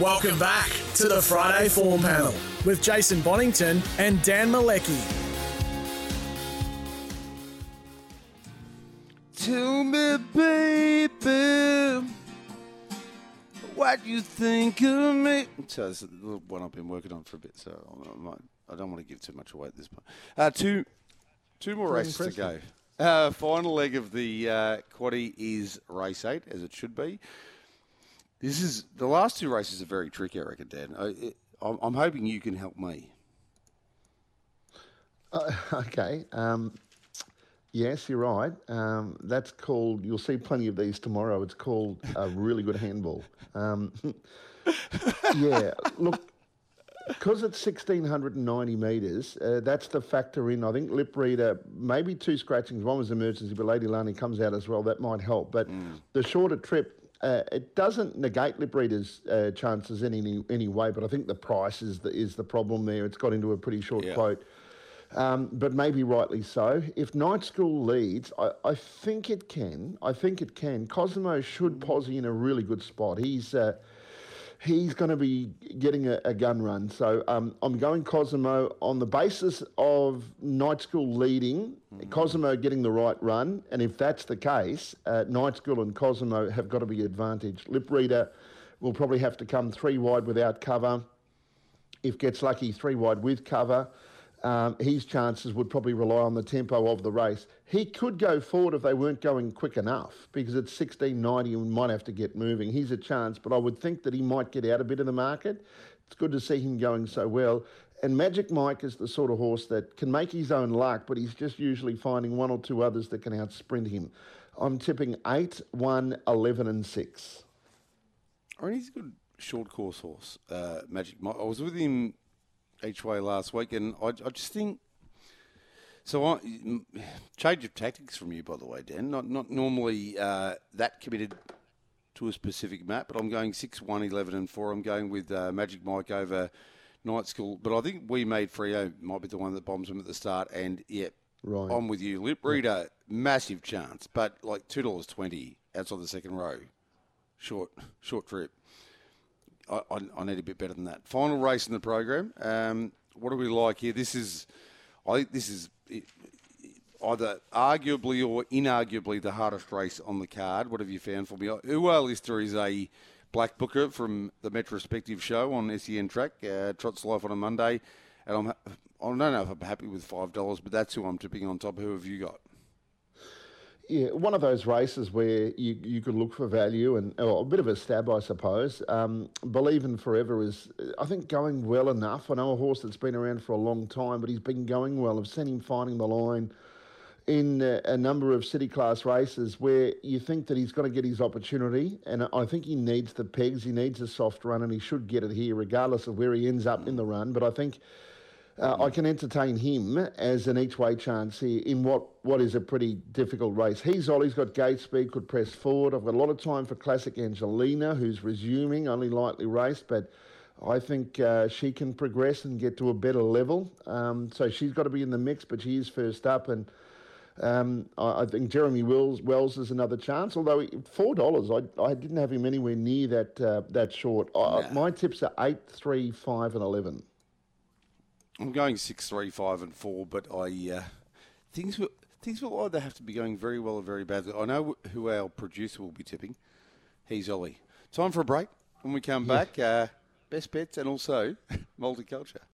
Welcome back to the Friday Form Panel with Jason Bonington and Dan Malecki. Tell me, baby, what you think of me. So this is the one I've been working on for a bit, so I, might, I don't want to give too much away at this point. Uh, two, two more races to go. Uh, final leg of the uh, quaddy is race eight, as it should be. This is the last two races are very tricky, I reckon, Dan. I, I'm, I'm hoping you can help me. Uh, okay. Um, yes, you're right. Um, that's called. You'll see plenty of these tomorrow. It's called a really good handball. Um, yeah. Look, because it's 1690 metres, uh, that's the factor in. I think lip reader, maybe two scratchings. One was emergency, but Lady Lani comes out as well. That might help. But the shorter trip, uh, it doesn't negate lip reader's uh, chances in any any way. But I think the price is the, is the problem there. It's got into a pretty short Yeah. quote. Um, but maybe rightly so. If Night School leads, I, I think it can. I think it can. Cosimo should posse in a really good spot. He's uh, he's going to be getting a, a gun run. So um, I'm going Cosimo on the basis of Night School leading, Cosimo getting the right run. And if that's the case, uh, Night School and Cosimo have got to be advantaged. Lip Reader will probably have to come three wide without cover if gets lucky, three wide with cover. Um, his chances would probably rely on the tempo of the race. He could go forward if they weren't going quick enough because it's 16.90 and might have to get moving. He's a chance, but I would think that he might get out a bit of the market. It's good to see him going so well. And Magic Mike is the sort of horse that can make his own luck, but he's just usually finding one or two others that can outsprint him. I'm tipping 8, 1, 11, and 6. I mean, he's a good short course horse, uh, Magic Mike. I was with him each way last week, and I, I just think. So, I, change of tactics from you, by the way, Dan. Not not normally uh, that committed to a specific map, but I'm going 6, 1, 11, and 4. I'm going with uh, Magic Mike over Night School. But I think we made Frio might be the one that bombs him at the start, and yeah, Right. I'm with you. Lip Reader, massive chance, but like $2.20 outside the second row. Short, short trip. I, I, need a bit better than that. Final race in the program. Um, what do we like here? This is, I think this is either arguably or inarguably the hardest race on the card. What have you found for me? Ua Lister is a black booker from the Metrospective show on SEN Track. Uh, trots live on a Monday, and I'm. I don't know if I'm happy with five dollars, but that's who I'm tipping on top. Who have you got? Yeah, one of those races where you, you could look for value and or a bit of a stab, I suppose. Um, Believe in Forever is, I think, going well enough. I know a horse that's been around for a long time, but he's been going well. I've seen him finding the line in uh, a number of city class races where you think that he's going to get his opportunity, and I think he needs the pegs. He needs a soft run, and he should get it here, regardless of where he ends up in the run. But I think. Uh, I can entertain him as an each way chance here in what, what is a pretty difficult race. He's Ollie's got gate speed, could press forward. I've got a lot of time for Classic Angelina, who's resuming, only lightly raced, but I think uh, she can progress and get to a better level. Um, so she's got to be in the mix, but she is first up. And um, I, I think Jeremy Wells, Wells is another chance, although $4, I, I didn't have him anywhere near that, uh, that short. I My tips are 8, 3, 5, and 11. I'm going six, three, five, and four, but I uh, things will things will either have to be going very well or very badly. I know who our producer will be tipping. He's Ollie. Time for a break. When we come back, uh, best bets and also multiculture.